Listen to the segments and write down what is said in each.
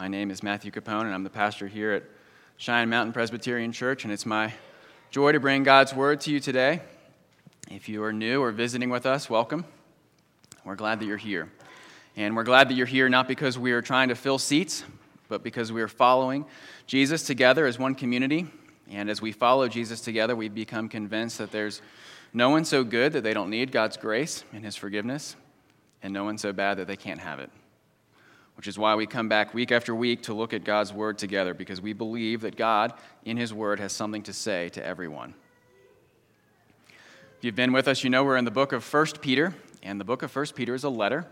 My name is Matthew Capone, and I'm the pastor here at Cheyenne Mountain Presbyterian Church, and it's my joy to bring God's Word to you today. If you are new or visiting with us, welcome. We're glad that you're here. And we're glad that you're here not because we are trying to fill seats, but because we are following Jesus together as one community. And as we follow Jesus together, we become convinced that there's no one so good that they don't need God's grace and His forgiveness, and no one so bad that they can't have it. Which is why we come back week after week to look at God's Word together, because we believe that God, in His Word, has something to say to everyone. If you've been with us, you know we're in the book of 1 Peter, and the book of 1 Peter is a letter.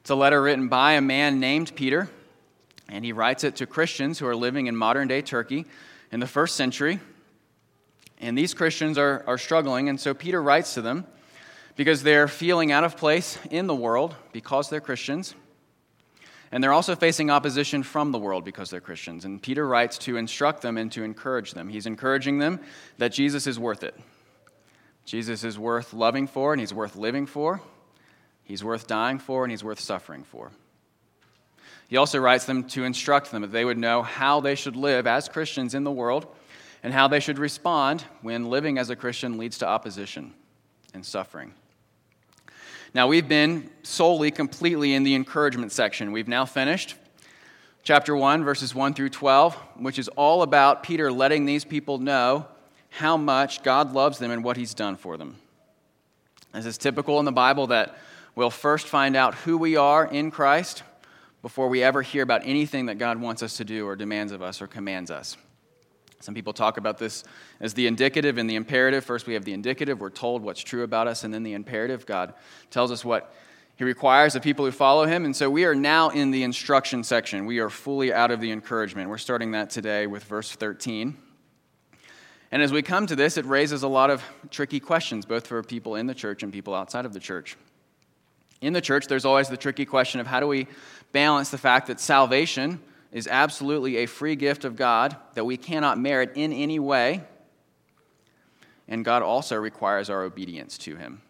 It's a letter written by a man named Peter, and he writes it to Christians who are living in modern day Turkey in the first century. And these Christians are, are struggling, and so Peter writes to them because they're feeling out of place in the world because they're Christians. And they're also facing opposition from the world because they're Christians. And Peter writes to instruct them and to encourage them. He's encouraging them that Jesus is worth it. Jesus is worth loving for and he's worth living for. He's worth dying for and he's worth suffering for. He also writes them to instruct them that they would know how they should live as Christians in the world and how they should respond when living as a Christian leads to opposition and suffering. Now, we've been solely, completely in the encouragement section. We've now finished chapter 1, verses 1 through 12, which is all about Peter letting these people know how much God loves them and what He's done for them. This is typical in the Bible that we'll first find out who we are in Christ before we ever hear about anything that God wants us to do or demands of us or commands us. Some people talk about this as the indicative and the imperative. First, we have the indicative, we're told what's true about us, and then the imperative, God tells us what He requires of people who follow Him. And so we are now in the instruction section. We are fully out of the encouragement. We're starting that today with verse 13. And as we come to this, it raises a lot of tricky questions, both for people in the church and people outside of the church. In the church, there's always the tricky question of how do we balance the fact that salvation is absolutely a free gift of God that we cannot merit in any way, and God also requires our obedience to Him.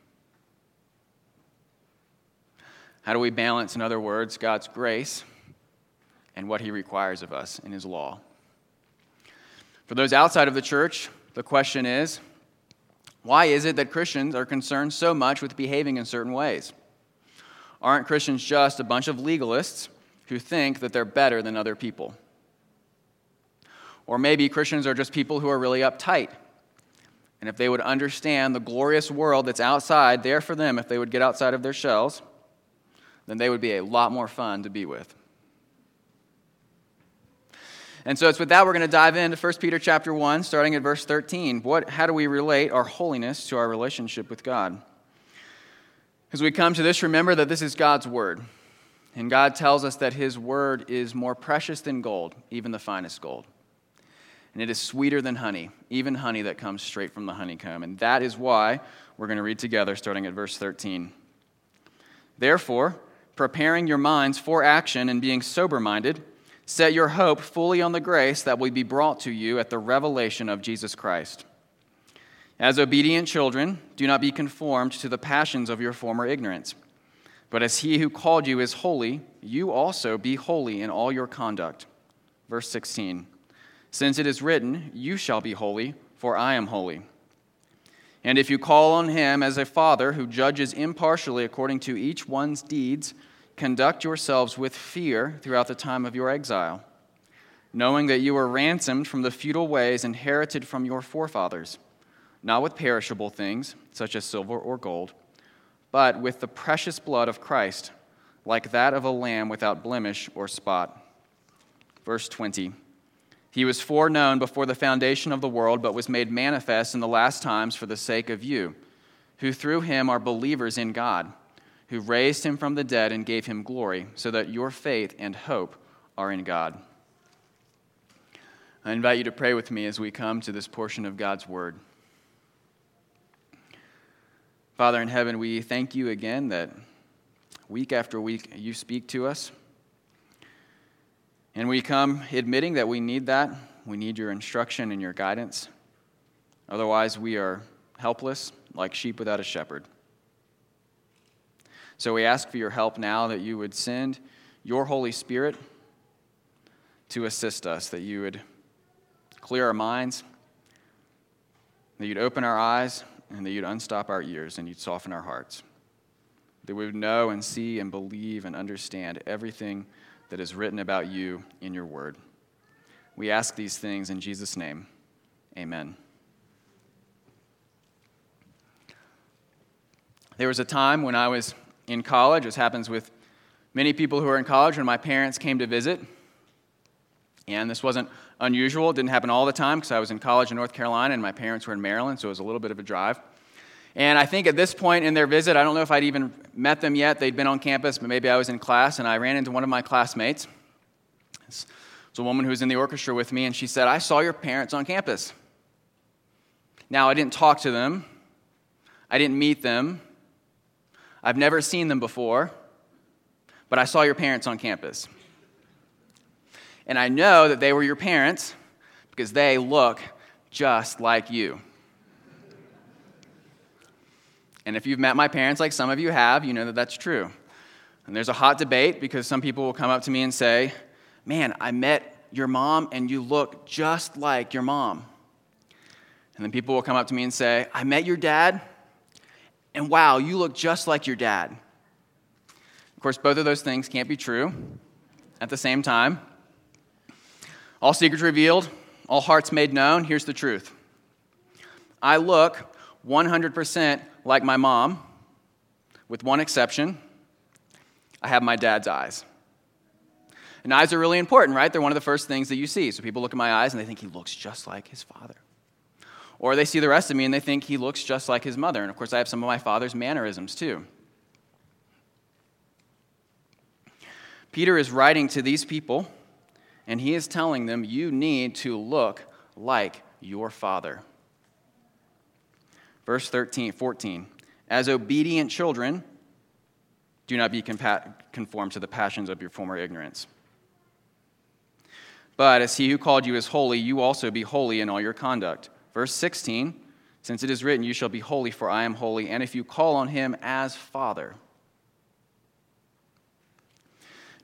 How do we balance, in other words, God's grace and what He requires of us in His law? For those outside of the church, the question is why is it that Christians are concerned so much with behaving in certain ways? Aren't Christians just a bunch of legalists who think that they're better than other people? Or maybe Christians are just people who are really uptight. And if they would understand the glorious world that's outside there for them, if they would get outside of their shells, then they would be a lot more fun to be with. And so it's with that we're going to dive into 1 Peter chapter 1, starting at verse 13. What, how do we relate our holiness to our relationship with God? As we come to this, remember that this is God's word. And God tells us that his word is more precious than gold, even the finest gold. And it is sweeter than honey, even honey that comes straight from the honeycomb. And that is why we're going to read together, starting at verse 13. Therefore, preparing your minds for action and being sober minded, Set your hope fully on the grace that will be brought to you at the revelation of Jesus Christ. As obedient children, do not be conformed to the passions of your former ignorance. But as he who called you is holy, you also be holy in all your conduct. Verse 16 Since it is written, You shall be holy, for I am holy. And if you call on him as a father who judges impartially according to each one's deeds, conduct yourselves with fear throughout the time of your exile, knowing that you were ransomed from the futile ways inherited from your forefathers, not with perishable things, such as silver or gold, but with the precious blood of Christ, like that of a lamb without blemish or spot. Verse 20. He was foreknown before the foundation of the world, but was made manifest in the last times for the sake of you, who through him are believers in God who raised him from the dead and gave him glory, so that your faith and hope are in God. I invite you to pray with me as we come to this portion of God's Word. Father in heaven, we thank you again that week after week you speak to us. And we come admitting that we need that. We need your instruction and your guidance. Otherwise, we are helpless, like sheep without a shepherd. So we ask for your help now that you would send your Holy Spirit to assist us, that you would clear our minds, that you'd open our eyes, and that you'd unstop our ears and you'd soften our hearts. That we would know and see and believe and understand everything that is written about you in your word. We ask these things in Jesus' name. Amen. There was a time when I was in college, as happens with many people who are in college, when my parents came to visit. And this wasn't unusual. It didn't happen all the time because I was in college in North Carolina and my parents were in Maryland, so it was a little bit of a drive. And I think at this point in their visit, I don't know if I'd even met them yet. They'd been on campus, but maybe I was in class, and I ran into one of my classmates. It's a woman who was in the orchestra with me, and she said, I saw your parents on campus. Now, I didn't talk to them, I didn't meet them, I've never seen them before, but I saw your parents on campus. And I know that they were your parents because they look just like you. And if you've met my parents, like some of you have, you know that that's true. And there's a hot debate because some people will come up to me and say, Man, I met your mom and you look just like your mom. And then people will come up to me and say, I met your dad and wow, you look just like your dad. Of course, both of those things can't be true at the same time. All secrets revealed, all hearts made known. Here's the truth I look 100% like my mom, with one exception I have my dad's eyes. And eyes are really important, right? They're one of the first things that you see. So people look at my eyes and they think he looks just like his father. Or they see the rest of me and they think he looks just like his mother. And of course, I have some of my father's mannerisms too. Peter is writing to these people and he is telling them, You need to look like your father. Verse 13, 14. As obedient children, do not be conformed to the passions of your former ignorance. But as he who called you is holy, you also be holy in all your conduct. Verse 16, since it is written, You shall be holy, for I am holy, and if you call on him as Father.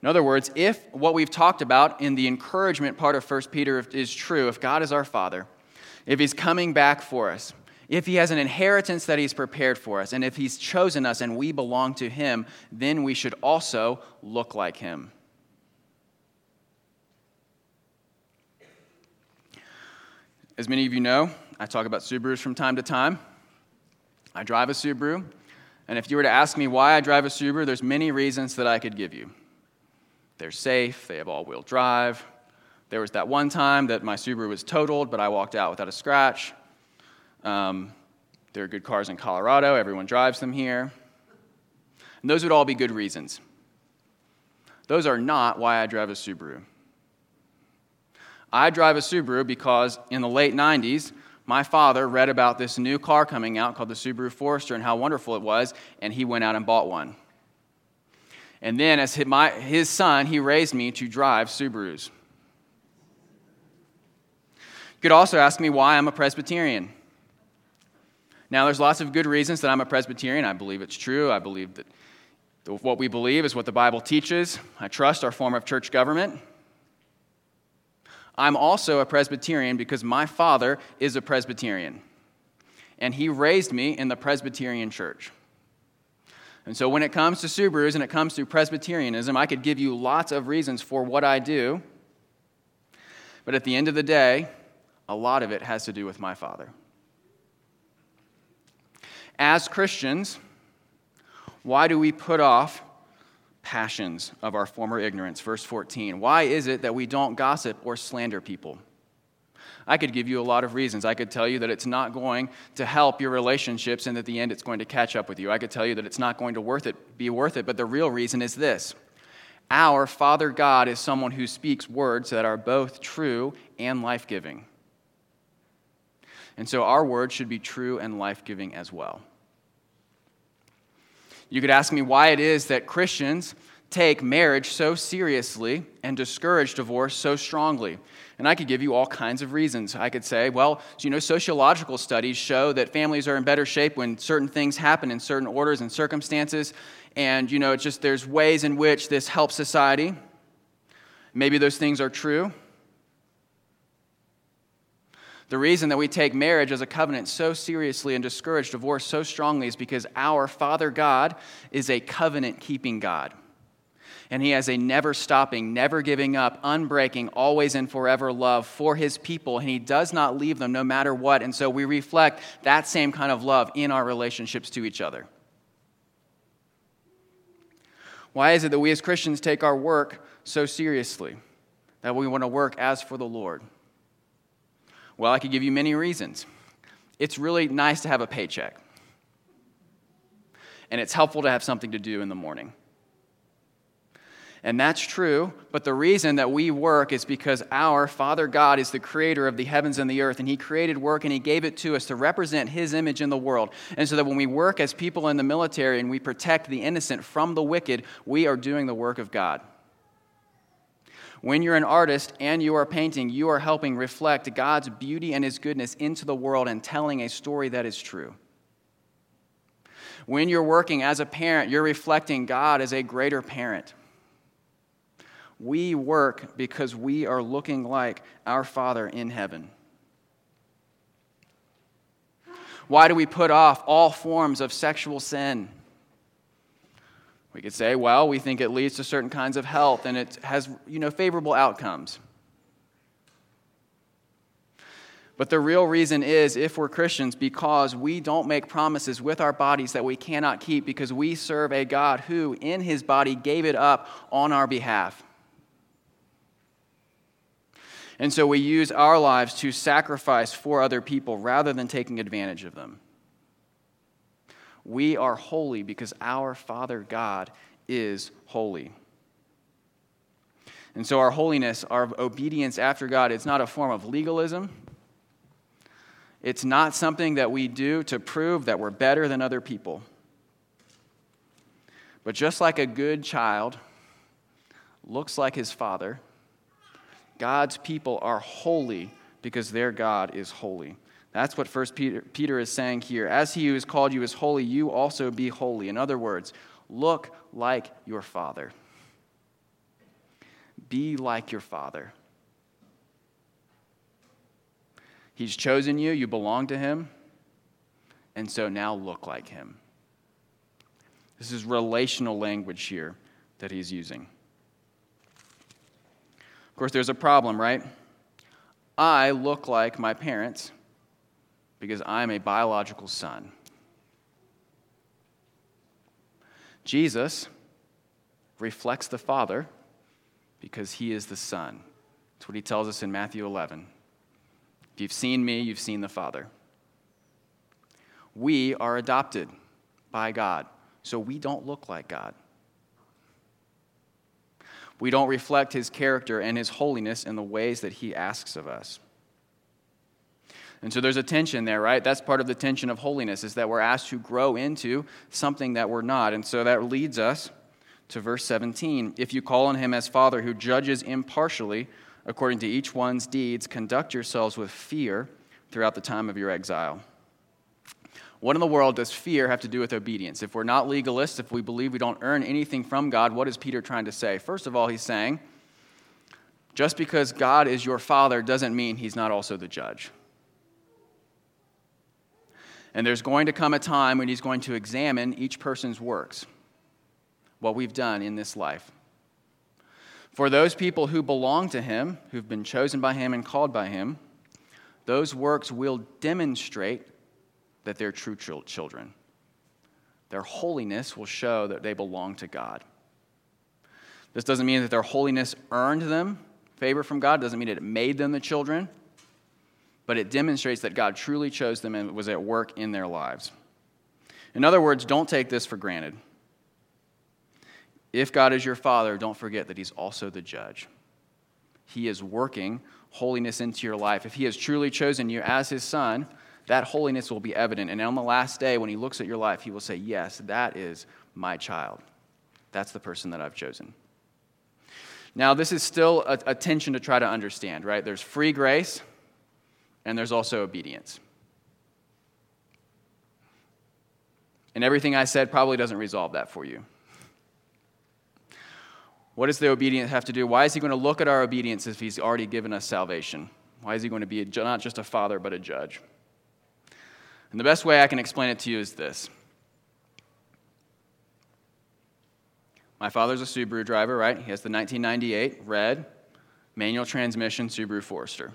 In other words, if what we've talked about in the encouragement part of 1 Peter is true, if God is our Father, if He's coming back for us, if He has an inheritance that He's prepared for us, and if He's chosen us and we belong to Him, then we should also look like Him. As many of you know, I talk about Subarus from time to time. I drive a Subaru, and if you were to ask me why I drive a Subaru, there's many reasons that I could give you. They're safe, they have all wheel drive. There was that one time that my Subaru was totaled, but I walked out without a scratch. Um, there are good cars in Colorado, everyone drives them here. And those would all be good reasons. Those are not why I drive a Subaru. I drive a Subaru because in the late 90s, my father read about this new car coming out called the Subaru Forester and how wonderful it was, and he went out and bought one. And then, as his son, he raised me to drive Subarus. You could also ask me why I'm a Presbyterian. Now, there's lots of good reasons that I'm a Presbyterian. I believe it's true. I believe that what we believe is what the Bible teaches. I trust our form of church government. I'm also a Presbyterian because my father is a Presbyterian, and he raised me in the Presbyterian church. And so when it comes to Subarus and it comes to Presbyterianism, I could give you lots of reasons for what I do. But at the end of the day, a lot of it has to do with my father. As Christians, why do we put off passions of our former ignorance? Verse 14. Why is it that we don't gossip or slander people? I could give you a lot of reasons. I could tell you that it's not going to help your relationships and at the end it's going to catch up with you. I could tell you that it's not going to worth it, be worth it, but the real reason is this. Our Father God is someone who speaks words that are both true and life giving. And so our words should be true and life giving as well. You could ask me why it is that Christians take marriage so seriously and discourage divorce so strongly. And I could give you all kinds of reasons. I could say, well, you know, sociological studies show that families are in better shape when certain things happen in certain orders and circumstances. And, you know, it's just there's ways in which this helps society. Maybe those things are true. The reason that we take marriage as a covenant so seriously and discourage divorce so strongly is because our Father God is a covenant keeping God. And He has a never stopping, never giving up, unbreaking, always and forever love for His people. And He does not leave them no matter what. And so we reflect that same kind of love in our relationships to each other. Why is it that we as Christians take our work so seriously? That we want to work as for the Lord? Well, I could give you many reasons. It's really nice to have a paycheck, and it's helpful to have something to do in the morning. And that's true, but the reason that we work is because our Father God is the creator of the heavens and the earth, and He created work and He gave it to us to represent His image in the world. And so that when we work as people in the military and we protect the innocent from the wicked, we are doing the work of God. When you're an artist and you are painting, you are helping reflect God's beauty and His goodness into the world and telling a story that is true. When you're working as a parent, you're reflecting God as a greater parent. We work because we are looking like our Father in heaven. Why do we put off all forms of sexual sin? We could say, well, we think it leads to certain kinds of health and it has, you know, favorable outcomes. But the real reason is, if we're Christians, because we don't make promises with our bodies that we cannot keep because we serve a God who, in his body, gave it up on our behalf. And so we use our lives to sacrifice for other people rather than taking advantage of them. We are holy because our Father God is holy. And so our holiness, our obedience after God, it's not a form of legalism. It's not something that we do to prove that we're better than other people. But just like a good child looks like his father, God's people are holy because their God is holy. That's what First Peter, Peter is saying here. As he who has called you is holy, you also be holy. In other words, look like your Father. Be like your Father. He's chosen you, you belong to him, and so now look like him. This is relational language here that he's using. Of course, there's a problem, right? I look like my parents because I'm a biological son. Jesus reflects the Father because he is the Son. That's what he tells us in Matthew 11. If you've seen me, you've seen the Father. We are adopted by God, so we don't look like God we don't reflect his character and his holiness in the ways that he asks of us. And so there's a tension there, right? That's part of the tension of holiness, is that we're asked to grow into something that we're not. And so that leads us to verse 17. If you call on him as Father who judges impartially according to each one's deeds, conduct yourselves with fear throughout the time of your exile. What in the world does fear have to do with obedience? If we're not legalists, if we believe we don't earn anything from God, what is Peter trying to say? First of all, he's saying, just because God is your father doesn't mean he's not also the judge. And there's going to come a time when he's going to examine each person's works, what we've done in this life. For those people who belong to him, who've been chosen by him and called by him, those works will demonstrate that they're true children. Their holiness will show that they belong to God. This doesn't mean that their holiness earned them favor from God, it doesn't mean it made them the children, but it demonstrates that God truly chose them and was at work in their lives. In other words, don't take this for granted. If God is your father, don't forget that he's also the judge. He is working holiness into your life. If he has truly chosen you as his son, that holiness will be evident. And on the last day, when he looks at your life, he will say, Yes, that is my child. That's the person that I've chosen. Now, this is still a, a tension to try to understand, right? There's free grace, and there's also obedience. And everything I said probably doesn't resolve that for you. What does the obedience have to do? Why is he going to look at our obedience if he's already given us salvation? Why is he going to be not just a father, but a judge? And the best way I can explain it to you is this My father's a Subaru driver, right? He has the 1998 red manual transmission Subaru Forester.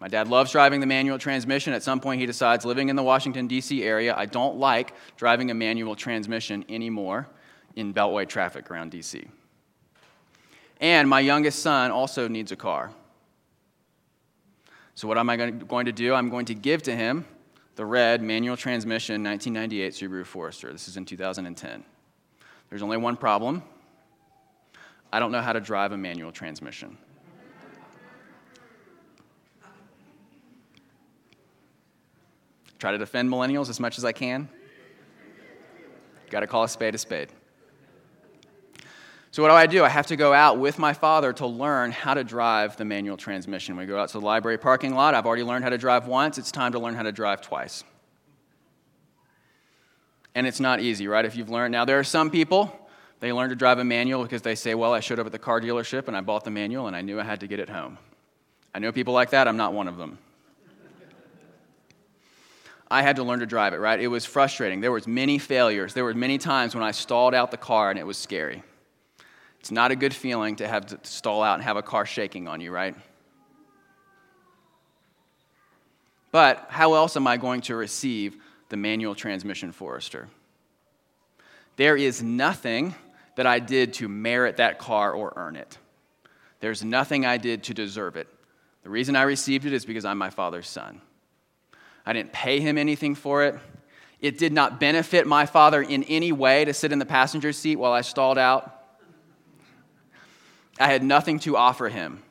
My dad loves driving the manual transmission. At some point, he decides, living in the Washington, D.C. area, I don't like driving a manual transmission anymore in Beltway traffic around D.C. And my youngest son also needs a car. So, what am I going to do? I'm going to give to him the red manual transmission 1998 Subaru Forester. This is in 2010. There's only one problem I don't know how to drive a manual transmission. Try to defend millennials as much as I can. Got to call a spade a spade. So, what do I do? I have to go out with my father to learn how to drive the manual transmission. We go out to the library parking lot. I've already learned how to drive once. It's time to learn how to drive twice and it's not easy, right? If you've learned. Now, there are some people, they learn to drive a manual because they say, well, I showed up at the car dealership and I bought the manual and I knew I had to get it home. I know people like that. I'm not one of them. I had to learn to drive it, right? It was frustrating. There was many failures. There were many times when I stalled out the car and it was scary. It's not a good feeling to have to stall out and have a car shaking on you, right? But how else am I going to receive the manual transmission Forester. There is nothing that I did to merit that car or earn it. There's nothing I did to deserve it. The reason I received it is because I'm my father's son. I didn't pay him anything for it. It did not benefit my father in any way to sit in the passenger seat while I stalled out. I had nothing to offer him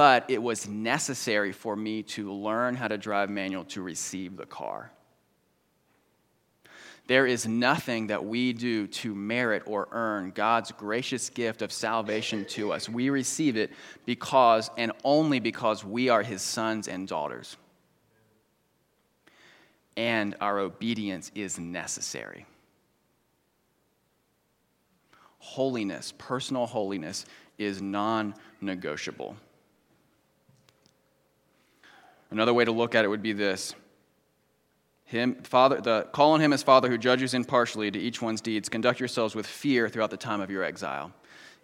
but it was necessary for me to learn how to drive manual to receive the car. There is nothing that we do to merit or earn God's gracious gift of salvation to us. We receive it because and only because we are His sons and daughters. And our obedience is necessary. Holiness, personal holiness, is non negotiable. Another way to look at it would be this. Him, father, the, call on him as Father who judges impartially to each one's deeds. Conduct yourselves with fear throughout the time of your exile.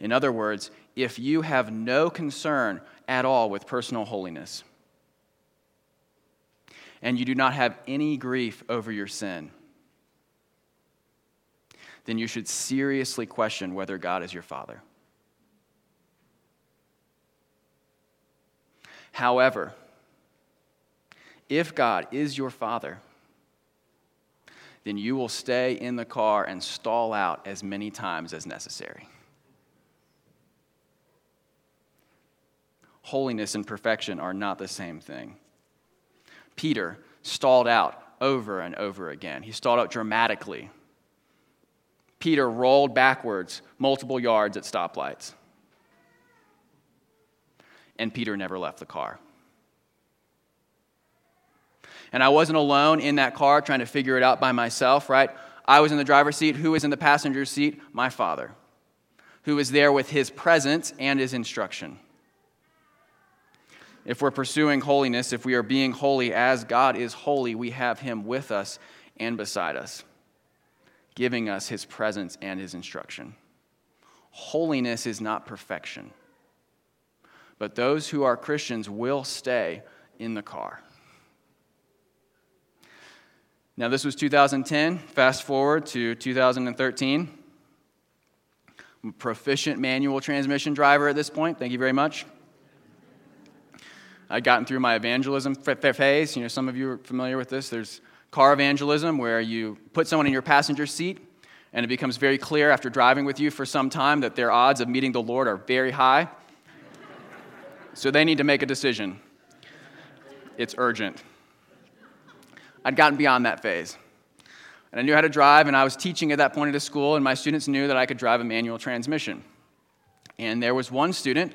In other words, if you have no concern at all with personal holiness, and you do not have any grief over your sin, then you should seriously question whether God is your Father. However, if God is your father, then you will stay in the car and stall out as many times as necessary. Holiness and perfection are not the same thing. Peter stalled out over and over again. He stalled out dramatically. Peter rolled backwards multiple yards at stoplights. And Peter never left the car. And I wasn't alone in that car trying to figure it out by myself, right? I was in the driver's seat. Who was in the passenger seat? My father, who was there with his presence and his instruction. If we're pursuing holiness, if we are being holy as God is holy, we have him with us and beside us, giving us his presence and his instruction. Holiness is not perfection, but those who are Christians will stay in the car. Now, this was 2010. Fast forward to 2013. I'm a proficient manual transmission driver at this point. Thank you very much. I'd gotten through my evangelism phase. You know, some of you are familiar with this. There's car evangelism where you put someone in your passenger seat, and it becomes very clear after driving with you for some time that their odds of meeting the Lord are very high. so they need to make a decision. It's urgent. I'd gotten beyond that phase. And I knew how to drive, and I was teaching at that point at a school, and my students knew that I could drive a manual transmission. And there was one student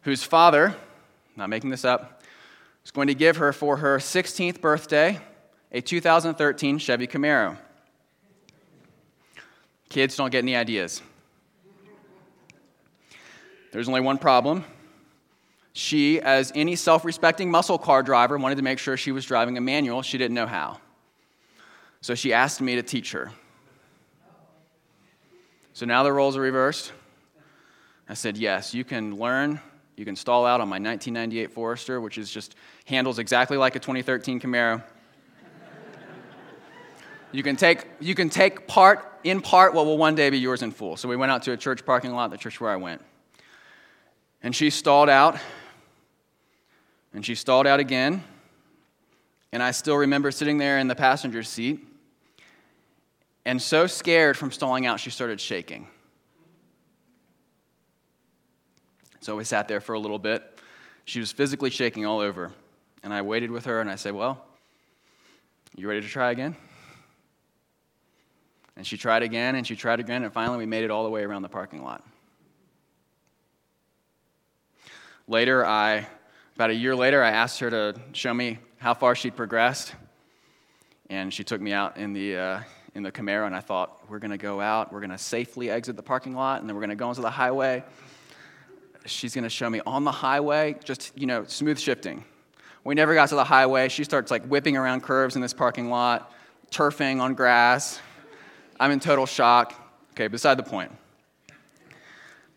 whose father, not making this up, was going to give her for her 16th birthday a 2013 Chevy Camaro. Kids don't get any ideas. There's only one problem. She, as any self respecting muscle car driver, wanted to make sure she was driving a manual. She didn't know how. So she asked me to teach her. So now the roles are reversed. I said, Yes, you can learn. You can stall out on my 1998 Forester, which is just handles exactly like a 2013 Camaro. You can take, you can take part, in part, what will one day be yours in full. So we went out to a church parking lot, the church where I went. And she stalled out. And she stalled out again. And I still remember sitting there in the passenger seat. And so scared from stalling out, she started shaking. So we sat there for a little bit. She was physically shaking all over. And I waited with her and I said, Well, you ready to try again? And she tried again and she tried again, and finally we made it all the way around the parking lot. Later, I, about a year later, I asked her to show me how far she'd progressed. And she took me out in the, uh, in the Camaro, and I thought, we're going to go out, we're going to safely exit the parking lot, and then we're going to go into the highway she's going to show me on the highway, just, you know, smooth shifting. We never got to the highway. She starts like whipping around curves in this parking lot, turfing on grass. I'm in total shock. Okay, beside the point.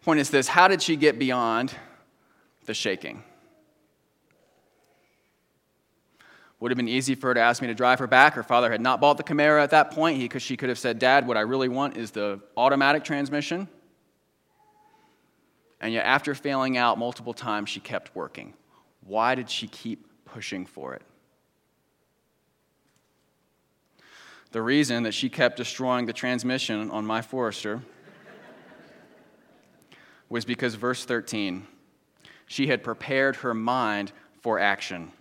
Point is this how did she get beyond the shaking? Would have been easy for her to ask me to drive her back. Her father had not bought the Camaro at that point because she could have said, Dad, what I really want is the automatic transmission. And yet, after failing out multiple times, she kept working. Why did she keep pushing for it? The reason that she kept destroying the transmission on my Forester was because, verse 13, she had prepared her mind for action.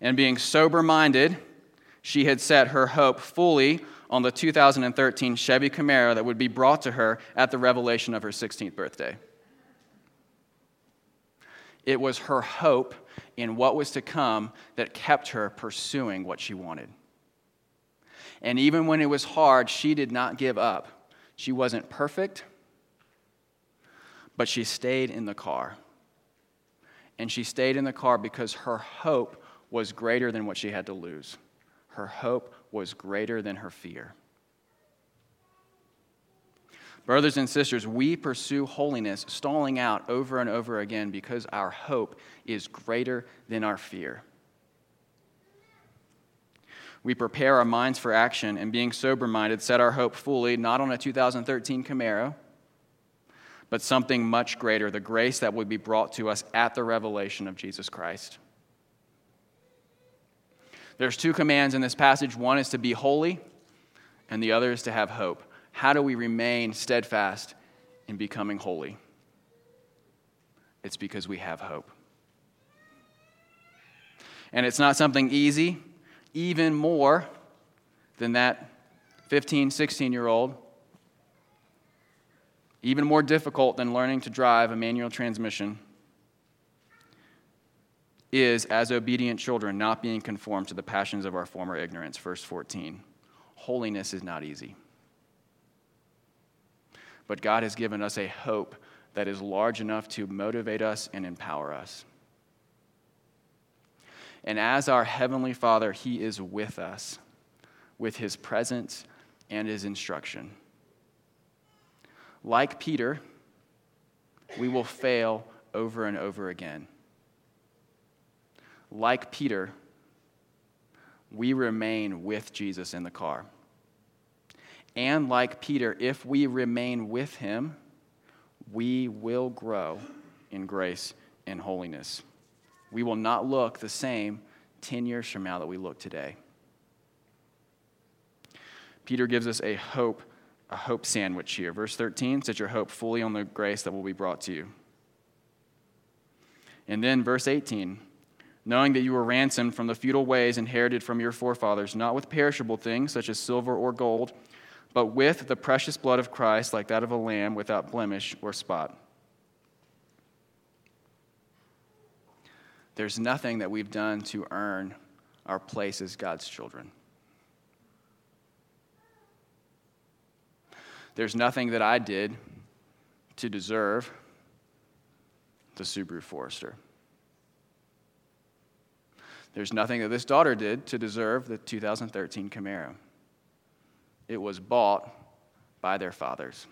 And being sober minded, she had set her hope fully on the 2013 Chevy Camaro that would be brought to her at the revelation of her 16th birthday. It was her hope in what was to come that kept her pursuing what she wanted. And even when it was hard, she did not give up. She wasn't perfect, but she stayed in the car. And she stayed in the car because her hope was greater than what she had to lose. Her hope was greater than her fear. Brothers and sisters, we pursue holiness, stalling out over and over again because our hope is greater than our fear. We prepare our minds for action and, being sober minded, set our hope fully not on a 2013 Camaro, but something much greater the grace that would be brought to us at the revelation of Jesus Christ. There's two commands in this passage one is to be holy, and the other is to have hope. How do we remain steadfast in becoming holy? It's because we have hope. And it's not something easy, even more than that 15, 16 year old, even more difficult than learning to drive a manual transmission, is as obedient children not being conformed to the passions of our former ignorance. Verse 14. Holiness is not easy. But God has given us a hope that is large enough to motivate us and empower us. And as our Heavenly Father, He is with us with His presence and His instruction. Like Peter, we will fail over and over again. Like Peter, we remain with Jesus in the car. And like Peter, if we remain with him, we will grow in grace and holiness. We will not look the same 10 years from now that we look today. Peter gives us a hope, a hope sandwich here. Verse 13 set your hope fully on the grace that will be brought to you. And then verse 18 knowing that you were ransomed from the futile ways inherited from your forefathers, not with perishable things such as silver or gold but with the precious blood of Christ, like that of a lamb without blemish or spot. There's nothing that we've done to earn our place as God's children. There's nothing that I did to deserve the Subaru Forester. There's nothing that this daughter did to deserve the 2013 Camaro. It was bought by their fathers.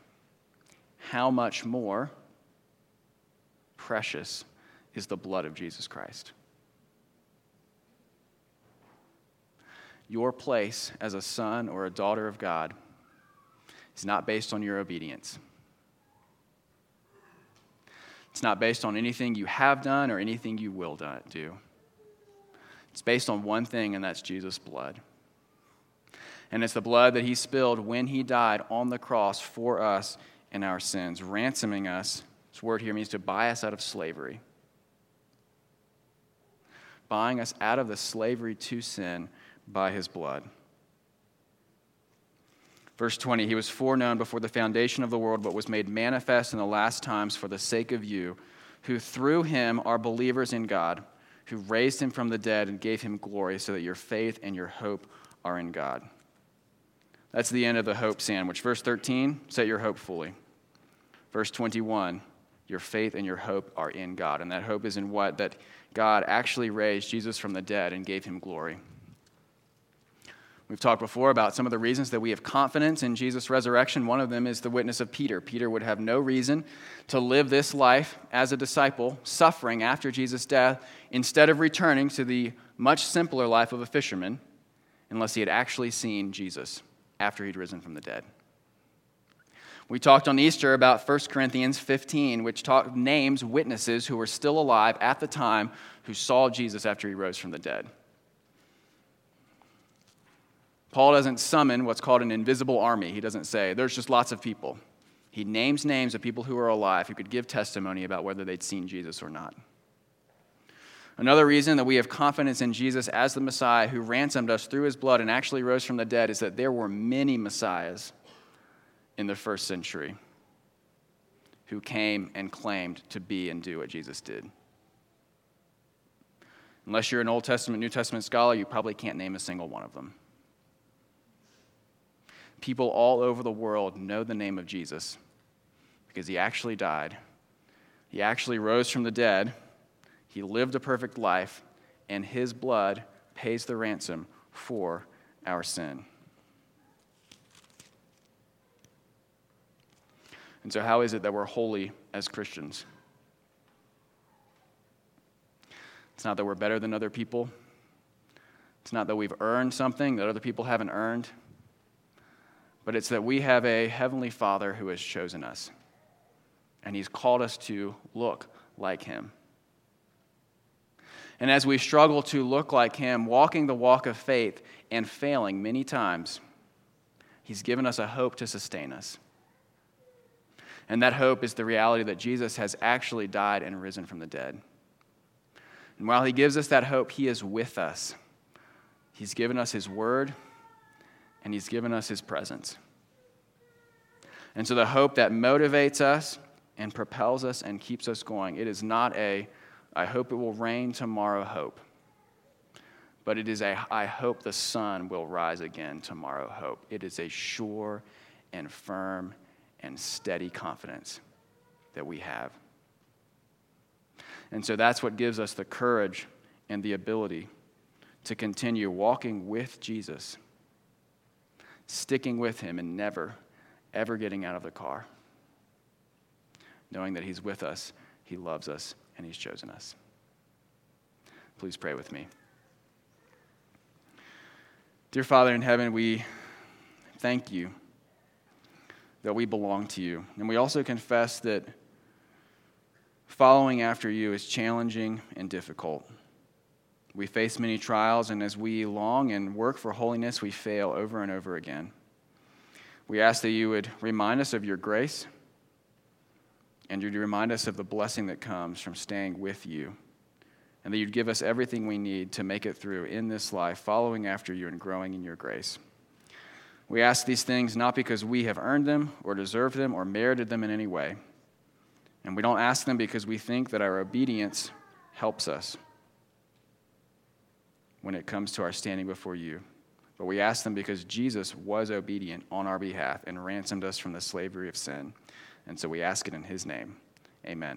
How much more precious is the blood of Jesus Christ? Your place as a son or a daughter of God is not based on your obedience. It's not based on anything you have done or anything you will do. It's based on one thing, and that's Jesus' blood. And it's the blood that he spilled when he died on the cross for us and our sins, ransoming us. This word here means to buy us out of slavery, buying us out of the slavery to sin by his blood. Verse 20, he was foreknown before the foundation of the world, but was made manifest in the last times for the sake of you, who through him are believers in God, who raised him from the dead and gave him glory, so that your faith and your hope are in God. That's the end of the hope sandwich. Verse 13, set your hope fully. Verse 21, your faith and your hope are in God. And that hope is in what? That God actually raised Jesus from the dead and gave him glory. We've talked before about some of the reasons that we have confidence in Jesus' resurrection. One of them is the witness of Peter. Peter would have no reason to live this life as a disciple, suffering after Jesus' death, instead of returning to the much simpler life of a fisherman, unless he had actually seen Jesus after he'd risen from the dead. We talked on Easter about 1 Corinthians 15, which talk, names witnesses who were still alive at the time who saw Jesus after he rose from the dead. Paul doesn't summon what's called an invisible army. He doesn't say, there's just lots of people. He names names of people who are alive who could give testimony about whether they'd seen Jesus or not. Another reason that we have confidence in Jesus as the Messiah who ransomed us through his blood and actually rose from the dead is that there were many Messiahs in the first century who came and claimed to be and do what Jesus did. Unless you're an Old Testament, New Testament scholar, you probably can't name a single one of them. People all over the world know the name of Jesus because he actually died. He actually rose from the dead. He lived a perfect life, and his blood pays the ransom for our sin. And so, how is it that we're holy as Christians? It's not that we're better than other people. It's not that we've earned something that other people haven't earned but it's that we have a heavenly Father who has chosen us, and He's called us to look like Him. And as we struggle to look like Him, walking the walk of faith and failing many times, He's given us a hope to sustain us. And that hope is the reality that Jesus has actually died and risen from the dead. And while He gives us that hope, He is with us. He's given us His word and He's given us His presence. And so the hope that motivates us and propels us and keeps us going, it is not a, I hope it will rain tomorrow hope, but it is a, I hope the sun will rise again tomorrow hope. It is a sure and firm and steady confidence that we have. And so that's what gives us the courage and the ability to continue walking with Jesus sticking with Him and never, ever getting out of the car, knowing that He's with us, He loves us, and He's chosen us. Please pray with me. Dear Father in heaven, we thank you that we belong to you. And we also confess that following after you is challenging and difficult. We face many trials, and as we long and work for holiness, we fail over and over again. We ask that you would remind us of your grace and you'd remind us of the blessing that comes from staying with you, and that you'd give us everything we need to make it through in this life, following after you and growing in your grace. We ask these things not because we have earned them or deserved them or merited them in any way. And we don't ask them because we think that our obedience helps us when it comes to our standing before you. But we ask them because Jesus was obedient on our behalf and ransomed us from the slavery of sin. And so we ask it in his name. Amen.